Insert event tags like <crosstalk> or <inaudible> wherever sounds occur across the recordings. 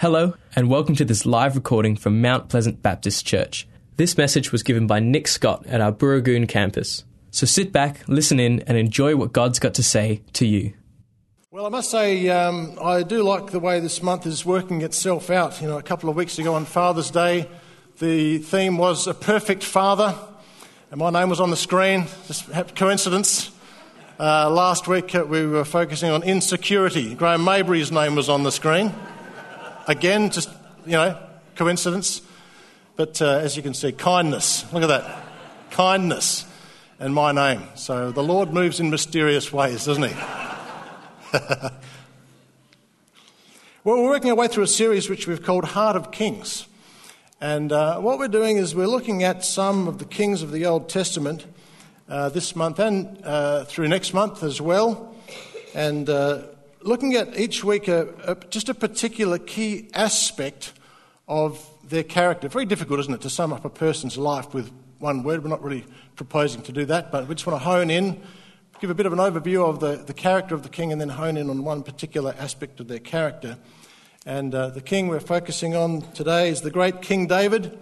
Hello, and welcome to this live recording from Mount Pleasant Baptist Church. This message was given by Nick Scott at our Booragoon campus. So sit back, listen in, and enjoy what God's got to say to you. Well, I must say, um, I do like the way this month is working itself out. You know, a couple of weeks ago on Father's Day, the theme was A Perfect Father, and my name was on the screen. Just coincidence. Uh, last week uh, we were focusing on insecurity. Graham Mabry's name was on the screen. Again, just, you know, coincidence. But uh, as you can see, kindness. Look at that. Kindness and my name. So the Lord moves in mysterious ways, doesn't he? <laughs> well, we're working our way through a series which we've called Heart of Kings. And uh, what we're doing is we're looking at some of the kings of the Old Testament uh, this month and uh, through next month as well. And uh, looking at each week a, a, just a particular key aspect of their character. Very difficult, isn't it, to sum up a person's life with one word. We're not really proposing to do that, but we just want to hone in, give a bit of an overview of the, the character of the king, and then hone in on one particular aspect of their character. And uh, the king we're focusing on today is the great King David.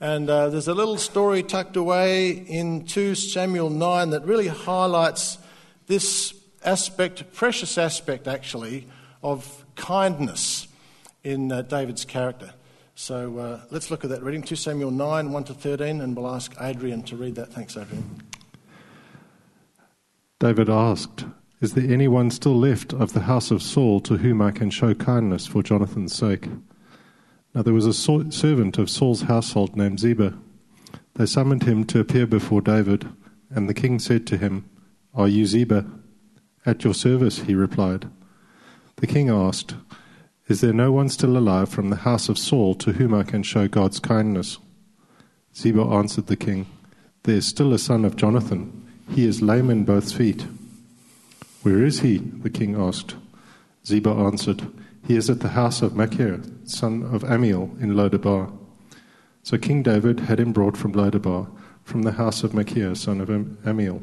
And uh, there's a little story tucked away in 2 Samuel 9 that really highlights this aspect, precious aspect actually, of kindness in uh, David's character. So uh, let's look at that reading 2 Samuel 9 1 to 13, and we'll ask Adrian to read that. Thanks, Adrian. David asked, Is there anyone still left of the house of Saul to whom I can show kindness for Jonathan's sake? Now there was a servant of Saul's household named Ziba. They summoned him to appear before David, and the king said to him, Are you Ziba? At your service, he replied. The king asked, Is there no one still alive from the house of Saul to whom I can show God's kindness? Ziba answered the king, There is still a son of Jonathan. He is lame in both feet. Where is he? the king asked. Ziba answered, He is at the house of Machir, son of Ammiel, in Lodabar. So King David had him brought from Lodabar, from the house of Machir, son of Ammiel.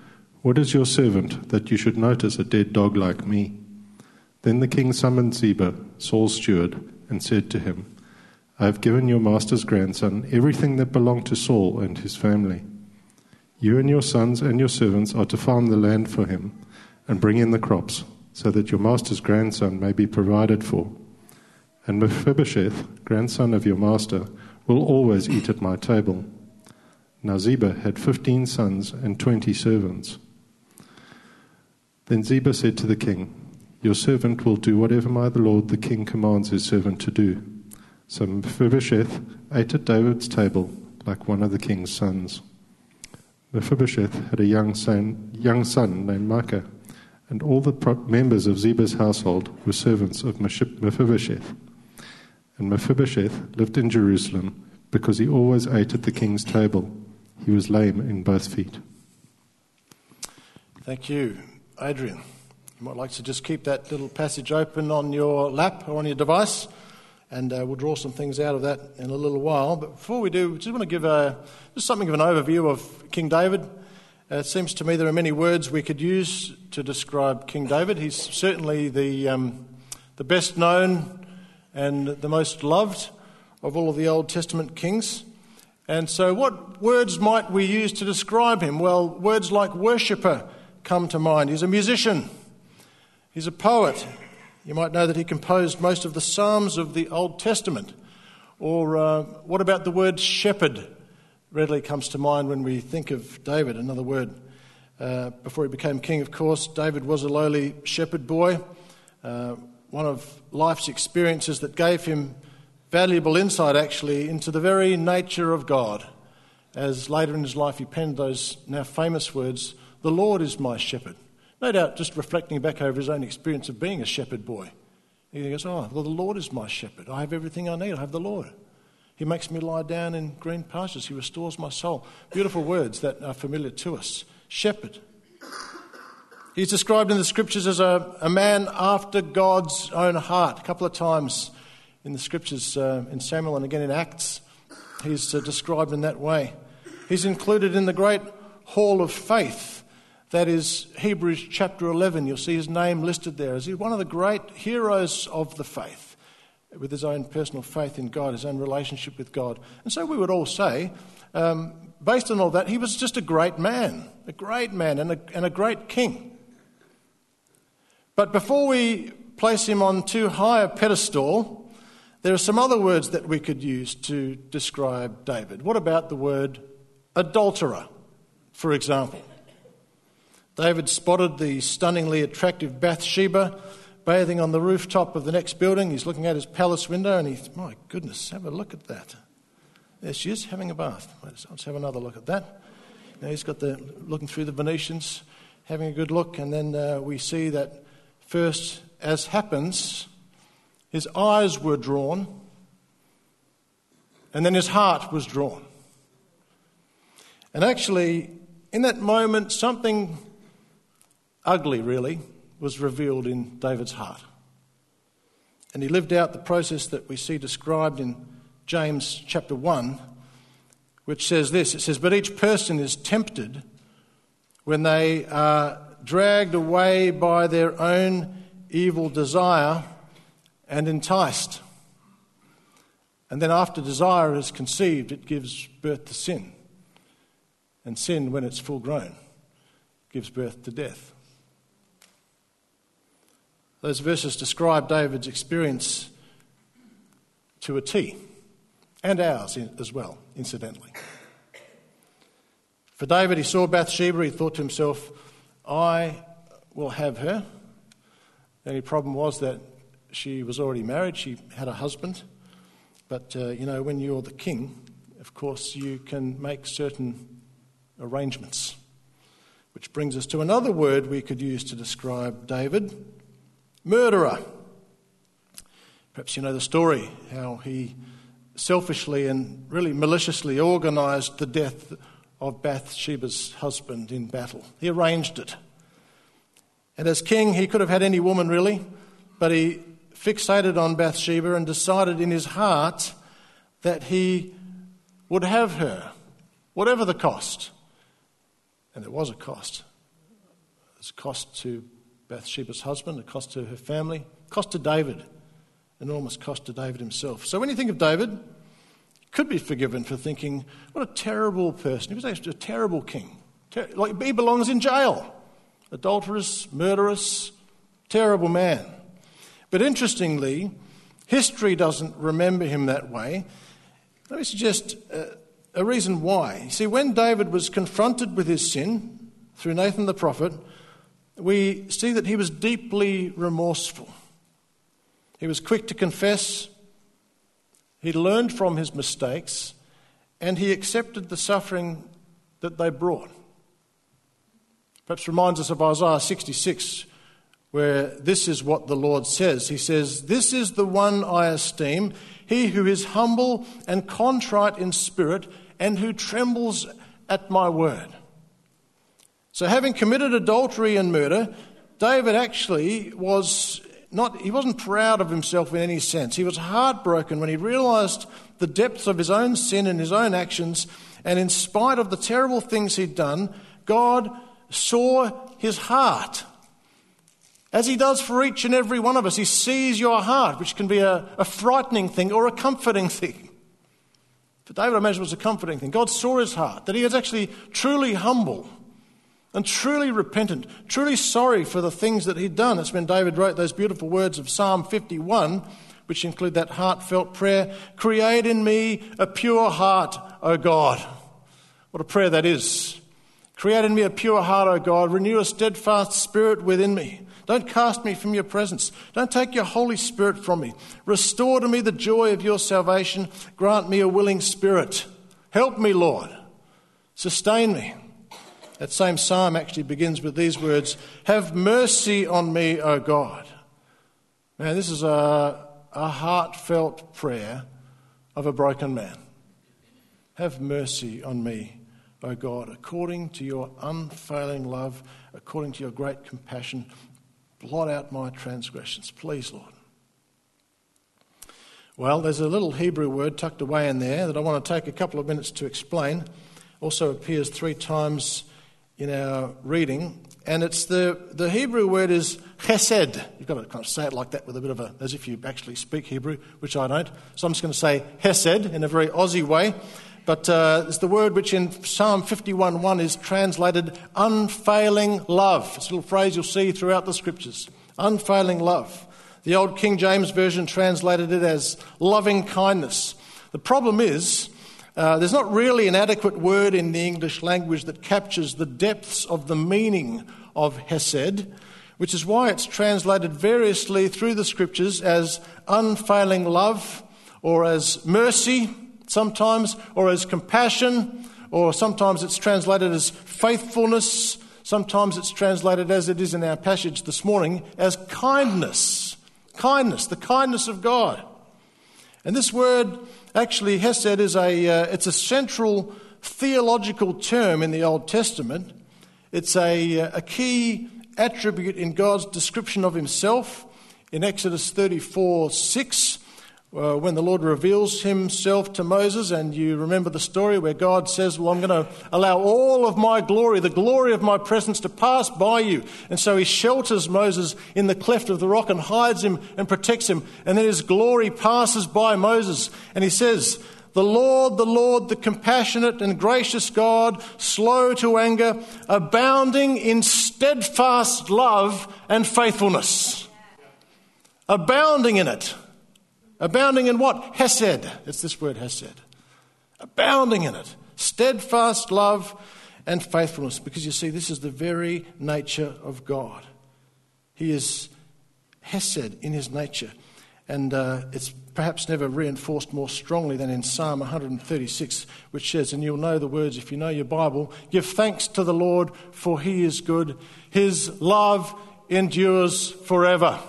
what is your servant that you should notice a dead dog like me? Then the king summoned Ziba, Saul's steward, and said to him, I have given your master's grandson everything that belonged to Saul and his family. You and your sons and your servants are to farm the land for him and bring in the crops, so that your master's grandson may be provided for. And Mephibosheth, grandson of your master, will always eat at my table. Now Ziba had fifteen sons and twenty servants. Then Ziba said to the king, Your servant will do whatever my lord the king commands his servant to do. So Mephibosheth ate at David's table like one of the king's sons. Mephibosheth had a young son, young son named Micah, and all the members of Ziba's household were servants of Mephibosheth. And Mephibosheth lived in Jerusalem because he always ate at the king's table. He was lame in both feet. Thank you. Adrian. You might like to just keep that little passage open on your lap or on your device, and uh, we'll draw some things out of that in a little while. But before we do, we just want to give a, just something of an overview of King David. Uh, it seems to me there are many words we could use to describe King David. He's certainly the, um, the best known and the most loved of all of the Old Testament kings. And so, what words might we use to describe him? Well, words like worshipper come to mind. He's a musician, he's a poet. You might know that he composed most of the Psalms of the Old Testament. Or uh, what about the word shepherd? Readily comes to mind when we think of David, another word. Uh, before he became king, of course, David was a lowly shepherd boy. Uh, one of life's experiences that gave him valuable insight, actually, into the very nature of God. As later in his life he penned those now famous words the Lord is my shepherd. No doubt just reflecting back over his own experience of being a shepherd boy. He goes, Oh, well, the Lord is my shepherd. I have everything I need. I have the Lord. He makes me lie down in green pastures. He restores my soul. Beautiful words that are familiar to us. Shepherd. He's described in the scriptures as a, a man after God's own heart. A couple of times in the scriptures, uh, in Samuel and again in Acts, he's uh, described in that way. He's included in the great hall of faith. That is Hebrews chapter 11. You'll see his name listed there as one of the great heroes of the faith with his own personal faith in God, his own relationship with God. And so we would all say, um, based on all that, he was just a great man, a great man, and a, and a great king. But before we place him on too high a pedestal, there are some other words that we could use to describe David. What about the word adulterer, for example? David spotted the stunningly attractive Bathsheba bathing on the rooftop of the next building. He's looking out his palace window and he's, my goodness, have a look at that. There she is, having a bath. Let's have another look at that. Now he's got the looking through the Venetians, having a good look, and then uh, we see that first, as happens, his eyes were drawn, and then his heart was drawn. And actually, in that moment, something ugly, really, was revealed in David's heart. And he lived out the process that we see described in James chapter 1, which says this it says, But each person is tempted when they are dragged away by their own evil desire and enticed. And then, after desire is conceived, it gives birth to sin. And sin, when it's full grown, gives birth to death. Those verses describe David's experience to a T, and ours as well, incidentally. For David, he saw Bathsheba, he thought to himself, I will have her. The only problem was that she was already married, she had a husband. But, uh, you know, when you're the king, of course, you can make certain arrangements. Which brings us to another word we could use to describe David murderer. Perhaps you know the story how he selfishly and really maliciously organised the death of Bathsheba's husband in battle. He arranged it. And as king, he could have had any woman really, but he fixated on Bathsheba and decided in his heart that he would have her, whatever the cost. And there was a cost. There's a cost to Bathsheba's husband, a cost to her family, cost to David, enormous cost to David himself. So when you think of David, could be forgiven for thinking, what a terrible person. He was actually a terrible king. Like he belongs in jail. Adulterous, murderous, terrible man. But interestingly, history doesn't remember him that way. Let me suggest a, a reason why. You see, when David was confronted with his sin through Nathan the prophet, we see that he was deeply remorseful. He was quick to confess, he learned from his mistakes, and he accepted the suffering that they brought. Perhaps reminds us of Isaiah 66, where this is what the Lord says. He says, This is the one I esteem, he who is humble and contrite in spirit, and who trembles at my word. So, having committed adultery and murder, David actually was not, he wasn't proud of himself in any sense. He was heartbroken when he realized the depths of his own sin and his own actions. And in spite of the terrible things he'd done, God saw his heart. As he does for each and every one of us, he sees your heart, which can be a, a frightening thing or a comforting thing. For David, I imagine, it was a comforting thing. God saw his heart, that he was actually truly humble and truly repentant, truly sorry for the things that he'd done. It's when David wrote those beautiful words of Psalm 51, which include that heartfelt prayer Create in me a pure heart, O God. What a prayer that is. Create in me a pure heart, O God. Renew a steadfast spirit within me. Don't cast me from your presence. Don't take your Holy Spirit from me. Restore to me the joy of your salvation. Grant me a willing spirit. Help me, Lord. Sustain me. That same psalm actually begins with these words Have mercy on me, O God. Now, this is a, a heartfelt prayer of a broken man. Have mercy on me, O God, according to your unfailing love, according to your great compassion. Blot out my transgressions, please, Lord. Well, there's a little Hebrew word tucked away in there that I want to take a couple of minutes to explain. Also appears three times in our reading, and it's the, the Hebrew word is chesed. You've got to kind of say it like that with a bit of a, as if you actually speak Hebrew, which I don't. So I'm just going to say hesed in a very Aussie way. But uh, it's the word which in Psalm 51.1 is translated unfailing love. It's a little phrase you'll see throughout the scriptures. Unfailing love. The old King James Version translated it as loving kindness. The problem is, uh, there's not really an adequate word in the English language that captures the depths of the meaning of Hesed, which is why it's translated variously through the scriptures as unfailing love, or as mercy, sometimes, or as compassion, or sometimes it's translated as faithfulness, sometimes it's translated as it is in our passage this morning as kindness. Kindness, the kindness of God. And this word, actually, Hesed, is a, uh, it's a central theological term in the Old Testament. It's a, uh, a key attribute in God's description of himself in Exodus 34 6 uh, when the Lord reveals himself to Moses, and you remember the story where God says, Well, I'm going to allow all of my glory, the glory of my presence, to pass by you. And so he shelters Moses in the cleft of the rock and hides him and protects him. And then his glory passes by Moses. And he says, the Lord, the Lord, the compassionate and gracious God, slow to anger, abounding in steadfast love and faithfulness. Abounding in it. Abounding in what? Hesed. It's this word, Hesed. Abounding in it. Steadfast love and faithfulness. Because you see, this is the very nature of God. He is Hesed in his nature. And uh, it's perhaps never reinforced more strongly than in Psalm 136, which says, and you'll know the words if you know your Bible Give thanks to the Lord, for he is good. His love endures forever.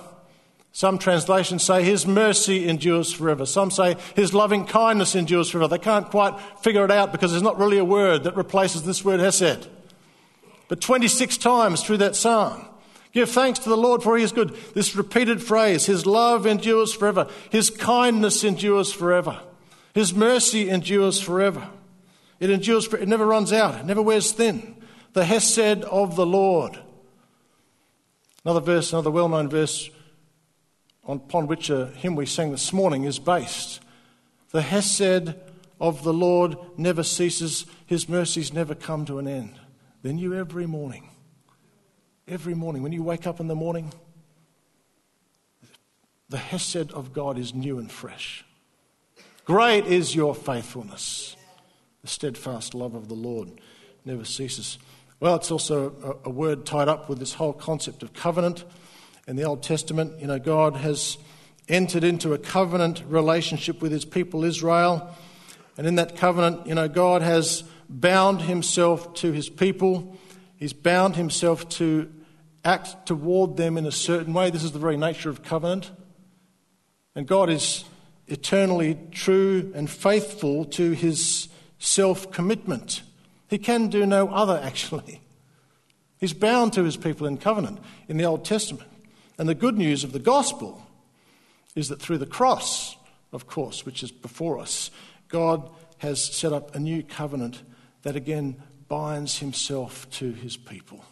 Some translations say his mercy endures forever. Some say his loving kindness endures forever. They can't quite figure it out because there's not really a word that replaces this word hesed. But 26 times through that psalm, give thanks to the Lord for he is good. This repeated phrase, his love endures forever. His kindness endures forever. His mercy endures forever. It endures, it never runs out, it never wears thin. The hesed of the Lord. Another verse, another well known verse upon which a hymn we sang this morning is based. The Hesed of the Lord never ceases, his mercies never come to an end. They're new every morning. Every morning. When you wake up in the morning, the Hesed of God is new and fresh. Great is your faithfulness. The steadfast love of the Lord never ceases. Well, it's also a, a word tied up with this whole concept of covenant in the Old Testament, you know, God has entered into a covenant relationship with his people Israel. And in that covenant, you know, God has bound himself to his people. He's bound himself to act toward them in a certain way. This is the very nature of covenant. And God is eternally true and faithful to his self commitment. He can do no other, <laughs> actually. He's bound to his people in covenant in the Old Testament. And the good news of the gospel is that through the cross, of course, which is before us, God has set up a new covenant that again binds himself to his people,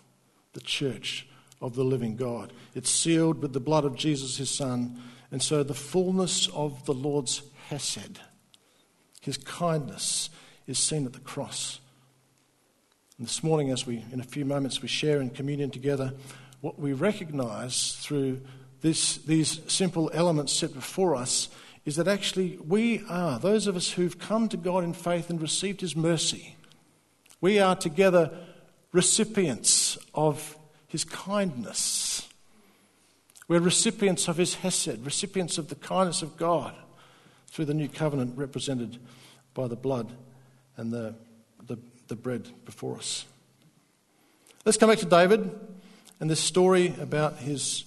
the church of the living God. It's sealed with the blood of Jesus, his Son. And so the fullness of the Lord's Hesed, his kindness, is seen at the cross. And this morning, as we, in a few moments, we share in communion together, what we recognize through this, these simple elements set before us is that actually we are, those of us who've come to God in faith and received His mercy, we are together recipients of His kindness. We're recipients of His Hesed, recipients of the kindness of God through the new covenant represented by the blood and the, the, the bread before us. Let's come back to David. And this story about his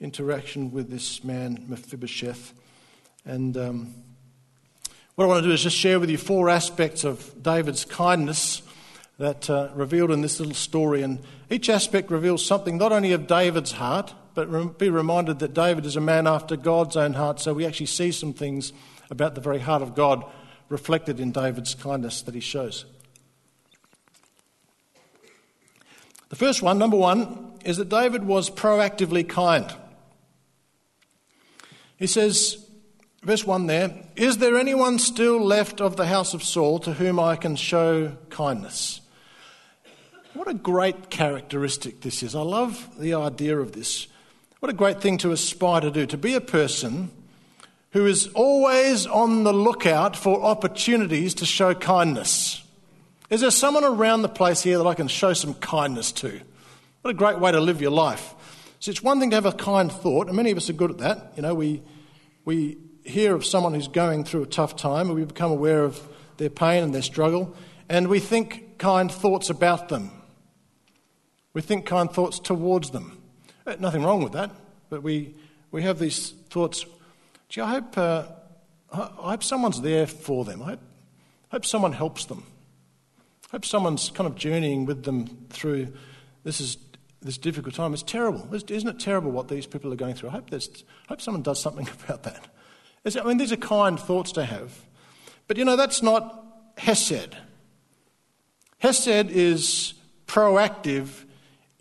interaction with this man, Mephibosheth. And um, What I want to do is just share with you four aspects of David's kindness that uh, revealed in this little story. And each aspect reveals something not only of David's heart, but be reminded that David is a man after God's own heart. So we actually see some things about the very heart of God reflected in David's kindness that he shows. The first one, number one, is that David was proactively kind. He says, verse 1 there, Is there anyone still left of the house of Saul to whom I can show kindness? What a great characteristic this is. I love the idea of this. What a great thing to aspire to do, to be a person who is always on the lookout for opportunities to show kindness. Is there someone around the place here that I can show some kindness to? What a great way to live your life. So it's one thing to have a kind thought, and many of us are good at that. You know, we, we hear of someone who's going through a tough time, and we become aware of their pain and their struggle, and we think kind thoughts about them. We think kind thoughts towards them. Uh, nothing wrong with that, but we, we have these thoughts. Gee, I hope, uh, I hope someone's there for them. I hope, I hope someone helps them. Hope someone's kind of journeying with them through this is this difficult time. It's terrible. Isn't it terrible what these people are going through? I hope, I hope someone does something <laughs> about that. I mean, these are kind thoughts to have. But you know, that's not Hesed. Hesed is proactive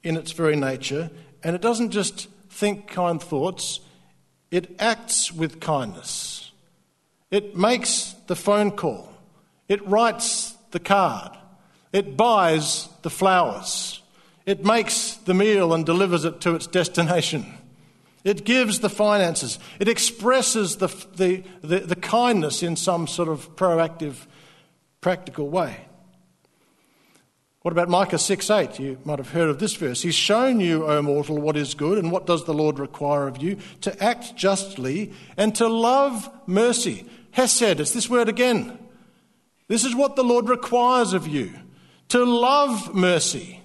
in its very nature, and it doesn't just think kind thoughts, it acts with kindness. It makes the phone call, it writes the card, it buys the flowers, it makes the meal and delivers it to its destination. It gives the finances. It expresses the, the, the, the, kindness in some sort of proactive, practical way. What about Micah 6 8? You might have heard of this verse. He's shown you, O mortal, what is good, and what does the Lord require of you? To act justly and to love mercy. Hesed, it's this word again. This is what the Lord requires of you to love mercy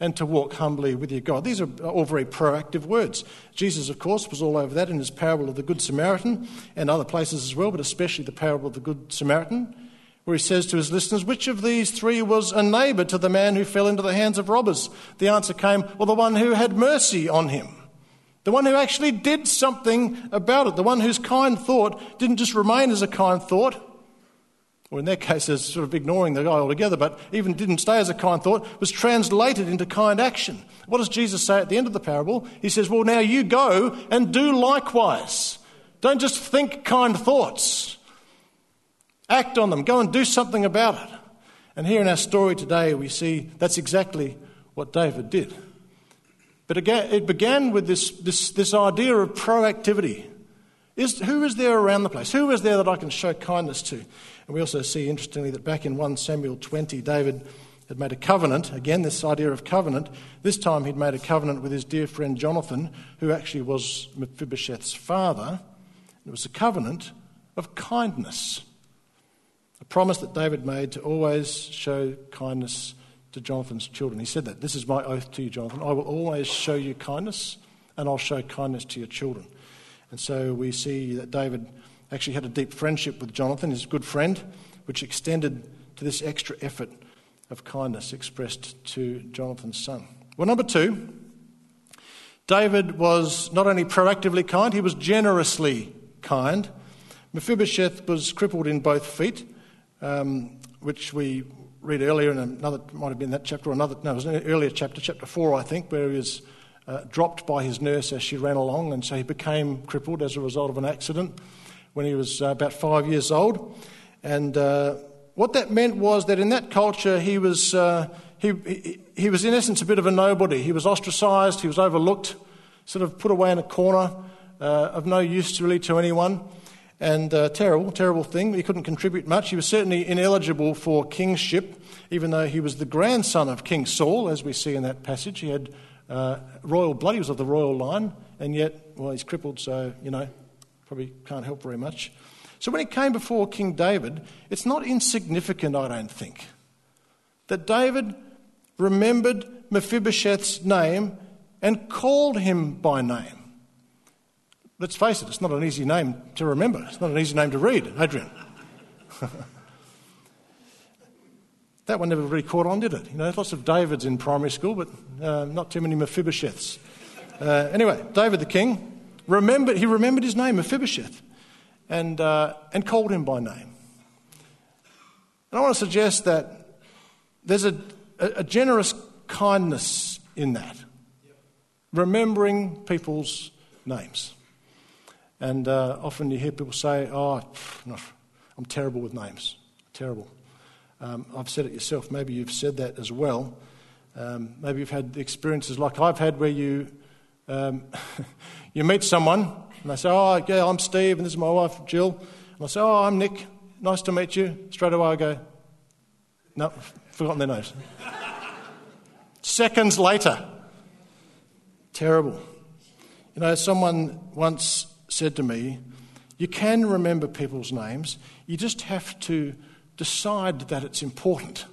and to walk humbly with your God. These are all very proactive words. Jesus, of course, was all over that in his parable of the Good Samaritan and other places as well, but especially the parable of the Good Samaritan where he says to his listeners, Which of these three was a neighbour to the man who fell into the hands of robbers? The answer came, Well, the one who had mercy on him. The one who actually did something about it. The one whose kind thought didn't just remain as a kind thought, or in their case, as sort of ignoring the guy altogether, but even didn't stay as a kind thought, was translated into kind action. What does Jesus say at the end of the parable? He says, Well, now you go and do likewise. Don't just think kind thoughts. Act on them. Go and do something about it. And here in our story today, we see that's exactly what David did. But again, it began with this, this, this idea of proactivity. Is, who is there around the place? Who is there that I can show kindness to? And we also see, interestingly, that back in 1 Samuel 20, David had made a covenant. Again, this idea of covenant. This time he'd made a covenant with his dear friend Jonathan, who actually was Mephibosheth's father. It was a covenant of kindness. A promise that David made to always show kindness to Jonathan's children. He said that. This is my oath to you, Jonathan. I will always show you kindness, and I'll show kindness to your children. And so we see that David actually had a deep friendship with Jonathan, his good friend, which extended to this extra effort of kindness expressed to Jonathan's son. Well, number two, David was not only proactively kind, he was generously kind. Mephibosheth was crippled in both feet um, which we read earlier in another, might have been that chapter or another, no, it was an earlier chapter, chapter 4, I think, where he was uh, dropped by his nurse as she ran along, and so he became crippled as a result of an accident when he was uh, about five years old. And uh, what that meant was that in that culture, he was, uh, he, he, was in essence a bit of a nobody. He was ostracized, he was overlooked, sort of put away in a corner, of no use really to anyone and uh, terrible, terrible thing. He couldn't contribute much. He was certainly ineligible for kingship, even though he was the grandson of King Saul, as we see in that passage. He had uh, royal blood, he was of the royal line, and yet, well, he's crippled, so, you know, probably can't help very much. So when he came before King David, it's not insignificant, I don't think, that David remembered Mephibosheth's name and called him by name let's face it, it's not an easy name to remember. It's not an easy name to read, Adrian. <laughs> that one never really caught on, did it? You know, lots of Davids in primary school, but uh, not too many Mephibosheths. Uh, anyway, David the king, remembered, he remembered his name, Mephibosheth, and, uh, and called him by name. And I want to suggest that there's a, a, generous kindness in that, remembering people's names. And uh, often you hear people say, Oh, I'm terrible with names. Terrible. Um, I've said it yourself. Maybe you've said that as well. Um, maybe you've had experiences like I've had where you, um, <laughs> you meet someone and they say, Oh, yeah, I'm Steve and this is my wife, Jill. And I say, Oh, I'm Nick. Nice to meet you. Straight away I go, No, forgotten their names. <laughs> Seconds later. Terrible. You know, someone once said to me, You can remember people's names, you just have to decide that it's important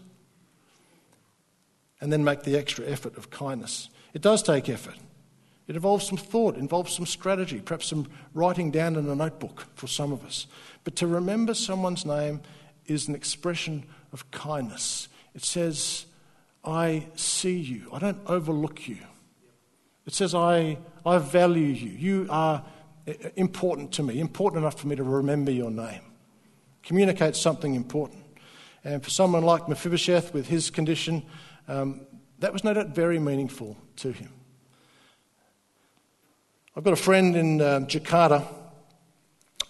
and then make the extra effort of kindness. It does take effort. It involves some thought, involves some strategy, perhaps some writing down in a notebook for some of us. But to remember someone's name is an expression of kindness. It says, I see you, I don't overlook you. It says, I, I value you. You are important to me, important enough for me to remember your name. Communicates something important. And for someone like Mephibosheth with his condition, um, that was no doubt very meaningful to him. I've got a friend in uh, Jakarta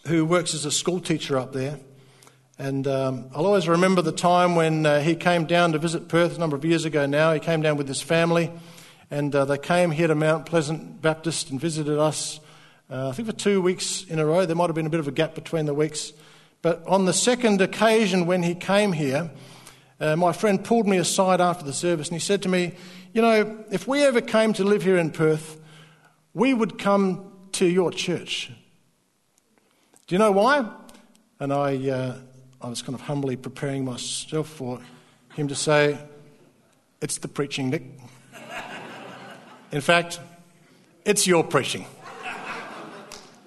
who works as a school teacher up there. And um, I'll always remember the time when uh, he came down to visit Perth a number of years ago now. He came down with his family, and uh, they came here to Mount Pleasant Baptist and visited us uh, I think for two weeks in a row. There might have been a bit of a gap between the weeks. But on the second occasion when he came here, uh, my friend pulled me aside after the service and he said to me, You know, if we ever came to live here in Perth, we would come to your church. Do you know why? And I, uh, I was kind of humbly preparing myself for him to say, It's the preaching, Nick. In fact, it's your preaching.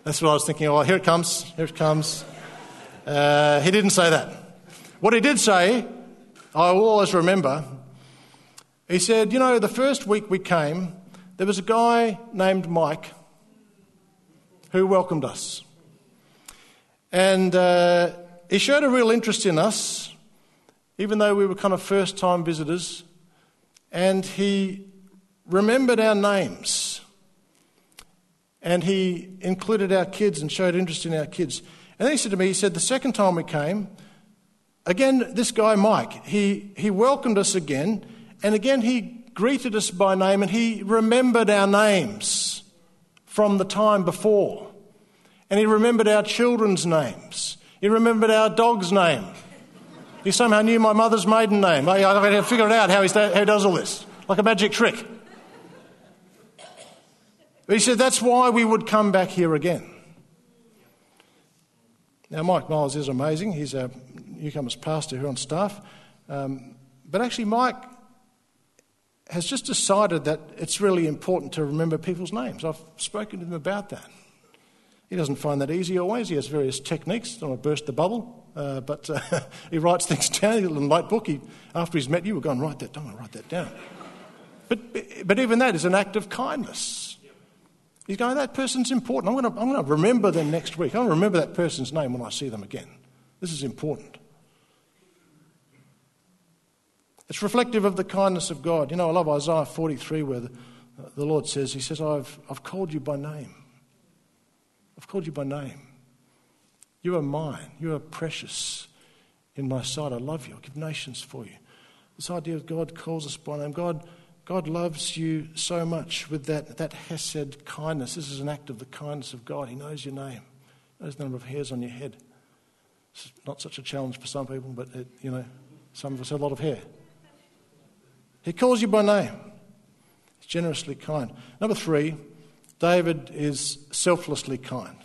That's what I was thinking. Oh, here it comes. Here it comes. Uh, he didn't say that. What he did say, I always remember, he said, You know, the first week we came, there was a guy named Mike who welcomed us. And uh, he showed a real interest in us, even though we were kind of first time visitors. And he remembered our names and he included our kids and showed interest in our kids. And then he said to me, he said, the second time we came, again, this guy, Mike, he, he welcomed us again, and again he greeted us by name, and he remembered our names from the time before. And he remembered our children's names. He remembered our dog's name. He somehow knew my mother's maiden name. I, I, I figured out how, how he does all this, like a magic trick. But he said that's why we would come back here again. Now, Mike Miles is amazing. He's a newcomers pastor here on staff. Um, but actually, Mike has just decided that it's really important to remember people's names. I've spoken to him about that. He doesn't find that easy always. He has various techniques. Don't want to burst the bubble, uh, but uh, <laughs> he writes things down. in a notebook. He, after he's met you, we're going, write that down, write that down. But, but even that is an act of kindness. He's going, that person's important. I'm going, to, I'm going to remember them next week. I'm going to remember that person's name when I see them again. This is important. It's reflective of the kindness of God. You know, I love Isaiah 43 where the, the Lord says, He says, I've, I've called you by name. I've called you by name. You are mine. You are precious in my sight. I love you. I'll give nations for you. This idea of God calls us by name. God God loves you so much with that, that hesed kindness. This is an act of the kindness of God. He knows your name, he knows the number of hairs on your head. It's not such a challenge for some people, but it, you know, some of us have a lot of hair. He calls you by name. He's generously kind. Number three, David is selflessly kind.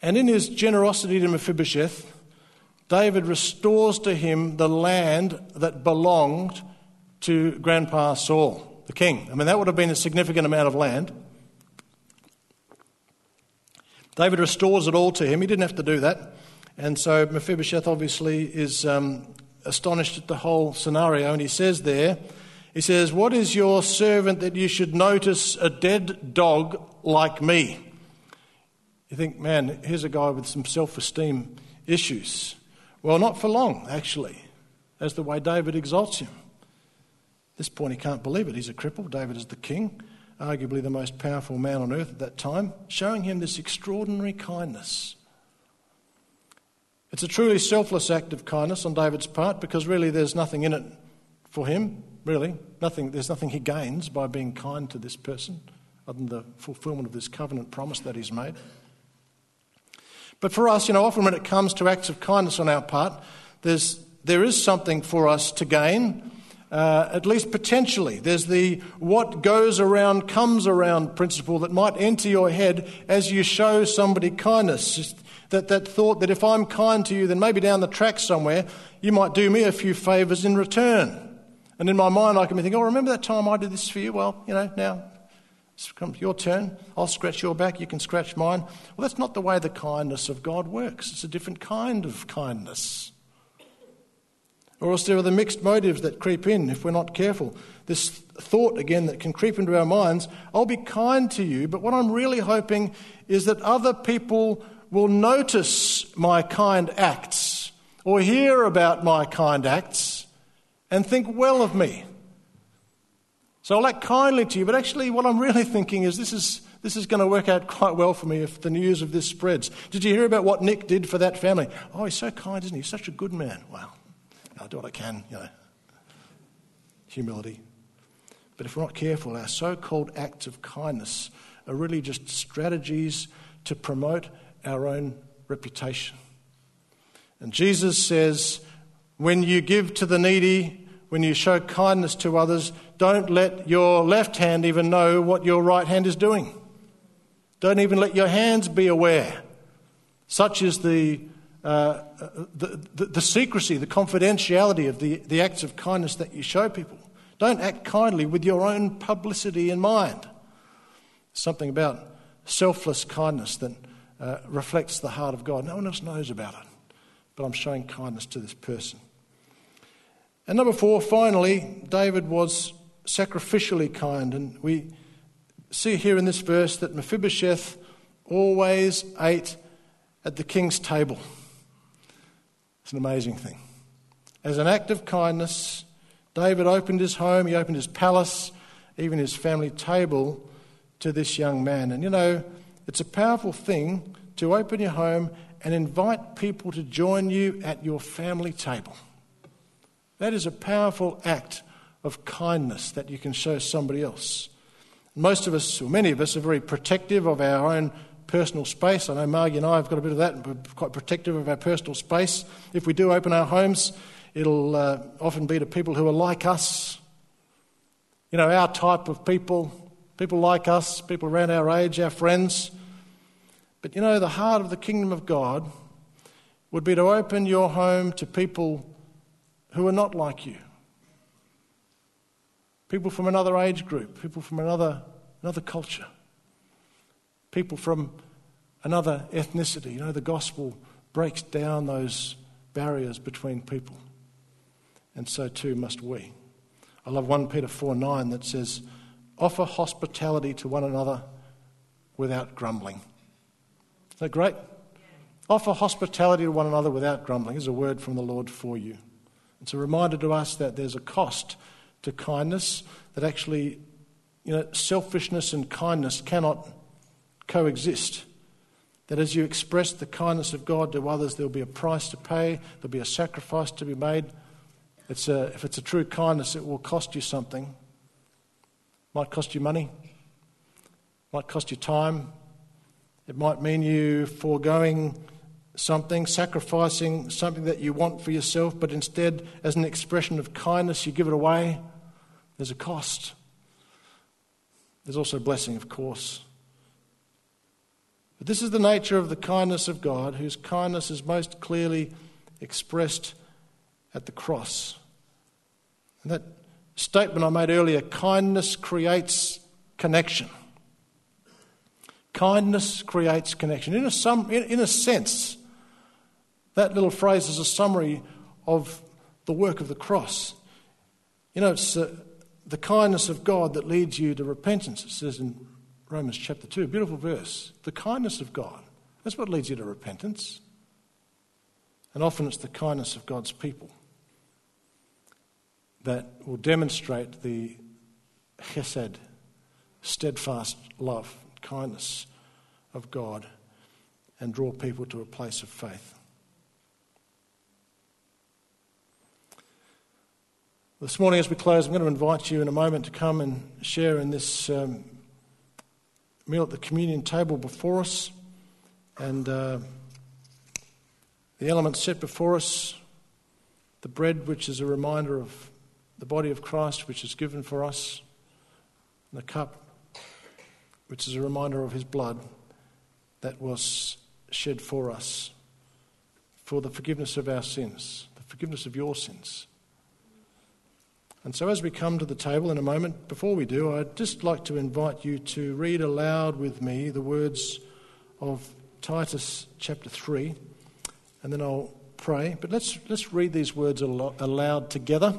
And in his generosity to Mephibosheth, David restores to him the land that belonged to Grandpa Saul, the king. I mean, that would have been a significant amount of land. David restores it all to him. He didn't have to do that. And so Mephibosheth obviously is um, astonished at the whole scenario, and he says there, he says, What is your servant that you should notice a dead dog like me? You think, man, here's a guy with some self esteem issues. Well, not for long, actually. That's the way David exalts him. At this point, he can't believe it. He's a cripple. David is the king, arguably the most powerful man on earth at that time, showing him this extraordinary kindness. It's a truly selfless act of kindness on David's part because really there's nothing in it for him, really. Nothing, there's nothing he gains by being kind to this person other than the fulfillment of this covenant promise that he's made. But for us, you know, often when it comes to acts of kindness on our part, there's, there is something for us to gain, uh, at least potentially. There's the what goes around comes around principle that might enter your head as you show somebody kindness. Just that, that thought that if I'm kind to you, then maybe down the track somewhere, you might do me a few favours in return. And in my mind, I can be thinking, oh, remember that time I did this for you? Well, you know, now it's your turn. I'll scratch your back, you can scratch mine. Well, that's not the way the kindness of God works. It's a different kind of kindness. Or else there are the mixed motives that creep in if we're not careful. This thought, again, that can creep into our minds I'll be kind to you, but what I'm really hoping is that other people will notice my kind acts or hear about my kind acts and think well of me. So I'll act kindly to you, but actually, what I'm really thinking is this is, this is going to work out quite well for me if the news of this spreads. Did you hear about what Nick did for that family? Oh, he's so kind, isn't he? He's such a good man. Well, I'll do what I can, you know. Humility. But if we're not careful, our so called acts of kindness are really just strategies to promote our own reputation. And Jesus says, when you give to the needy, when you show kindness to others, don't let your left hand even know what your right hand is doing. Don't even let your hands be aware. Such is the, uh, the, the, the, secrecy, the confidentiality of the, the acts of kindness that you show people. Don't act kindly with your own publicity in mind. Something about selfless kindness that uh, reflects the heart of God. No one else knows about it, but I'm showing kindness to this person. And number four, finally, David was sacrificially kind. And we see here in this verse that Mephibosheth always ate at the king's table. It's an amazing thing. As an act of kindness, David opened his home, he opened his palace, even his family table to this young man. And you know, it's a powerful thing to open your home and invite people to join you at your family table. That is a powerful act of kindness that you can show somebody else. Most of us, or many of us, are very protective of our own personal space. I know Margie and I have got a bit of that, and we're quite protective of our personal space. If we do open our homes, it'll uh, often be to people who are like us. You know, our type of people, people like us, people around our age, our friends. But you know, the heart of the kingdom of God would be to open your home to people who are not like you. People from another age group, people from another, another culture, people from another ethnicity. You know, the gospel breaks down those barriers between people. And so too must we. I love 1 Peter 4 9 that says, Offer hospitality to one another without grumbling. Is that great? Offer hospitality to one another without grumbling is a word from the Lord for you. It's a reminder to us that there's a cost to kindness, that actually, you know, selfishness and kindness cannot coexist. That as you express the kindness of God to others, there'll be a price to pay, there'll be a sacrifice to be made. It's a, if it's a true kindness, it will cost you something. Might cost you money, might cost you time, it might mean you foregoing something, sacrificing something that you want for yourself, but instead, as an expression of kindness, you give it away. There's a cost. There's also a blessing, of course. But this is the nature of the kindness of God, whose kindness is most clearly expressed at the cross. And that statement I made earlier kindness creates connection. Kindness creates connection. In a, some, in, in a sense, That little phrase is a summary of the work of the cross. You know, it's uh, the kindness of God that leads you to repentance. It says in Romans chapter 2, beautiful verse. The kindness of God. That's what leads you to repentance. And often it's the kindness of God's people that will demonstrate the chesed, steadfast love, kindness of God, and draw people to a place of faith. This morning, as we close, I'm going to invite you in a moment to come and share in this um, meal at the communion table before us. And uh, the elements set before us the bread, which is a reminder of the body of Christ, which is given for us, and the cup, which is a reminder of his blood that was shed for us for the forgiveness of our sins, the forgiveness of your sins. And so, as we come to the table in a moment, before we do, I'd just like to invite you to read aloud with me the words of Titus chapter 3, and then I'll pray. But let's, let's read these words aloud together.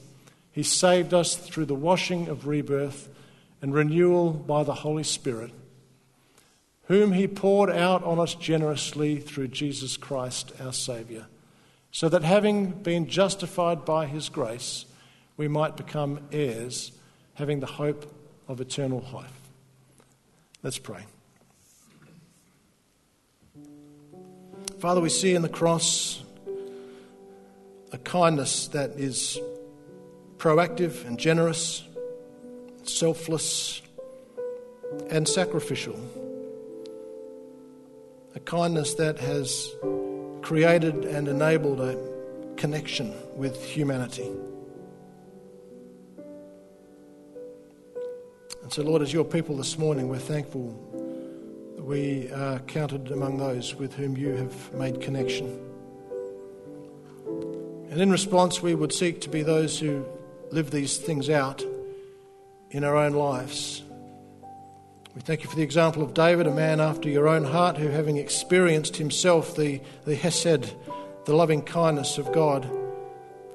He saved us through the washing of rebirth and renewal by the Holy Spirit, whom He poured out on us generously through Jesus Christ our Saviour, so that having been justified by His grace, we might become heirs, having the hope of eternal life. Let's pray. Father, we see in the cross a kindness that is proactive and generous, selfless, and sacrificial. A kindness that has created and enabled a connection with humanity. And so, Lord, as your people this morning, we're thankful that we are counted among those with whom you have made connection. And in response, we would seek to be those who live these things out in our own lives. We thank you for the example of David, a man after your own heart, who, having experienced himself the, the Hesed, the loving kindness of God,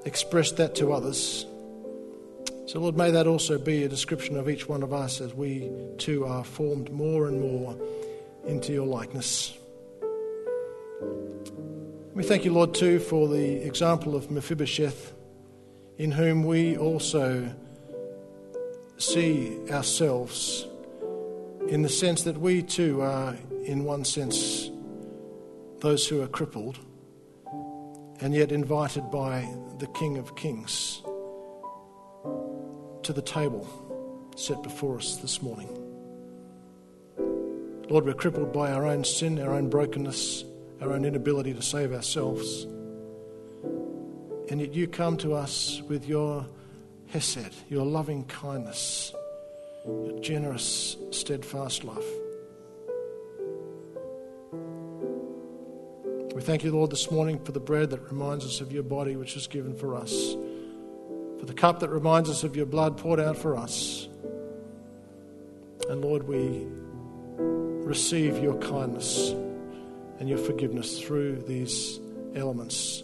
expressed that to others. So, Lord, may that also be a description of each one of us as we too are formed more and more into your likeness. We thank you, Lord, too, for the example of Mephibosheth, in whom we also see ourselves in the sense that we too are, in one sense, those who are crippled and yet invited by the King of Kings to the table set before us this morning. Lord, we're crippled by our own sin, our own brokenness, our own inability to save ourselves. And yet you come to us with your hesed, your loving kindness, your generous, steadfast love. We thank you, Lord, this morning for the bread that reminds us of your body, which is given for us for the cup that reminds us of your blood poured out for us. And Lord, we receive your kindness and your forgiveness through these elements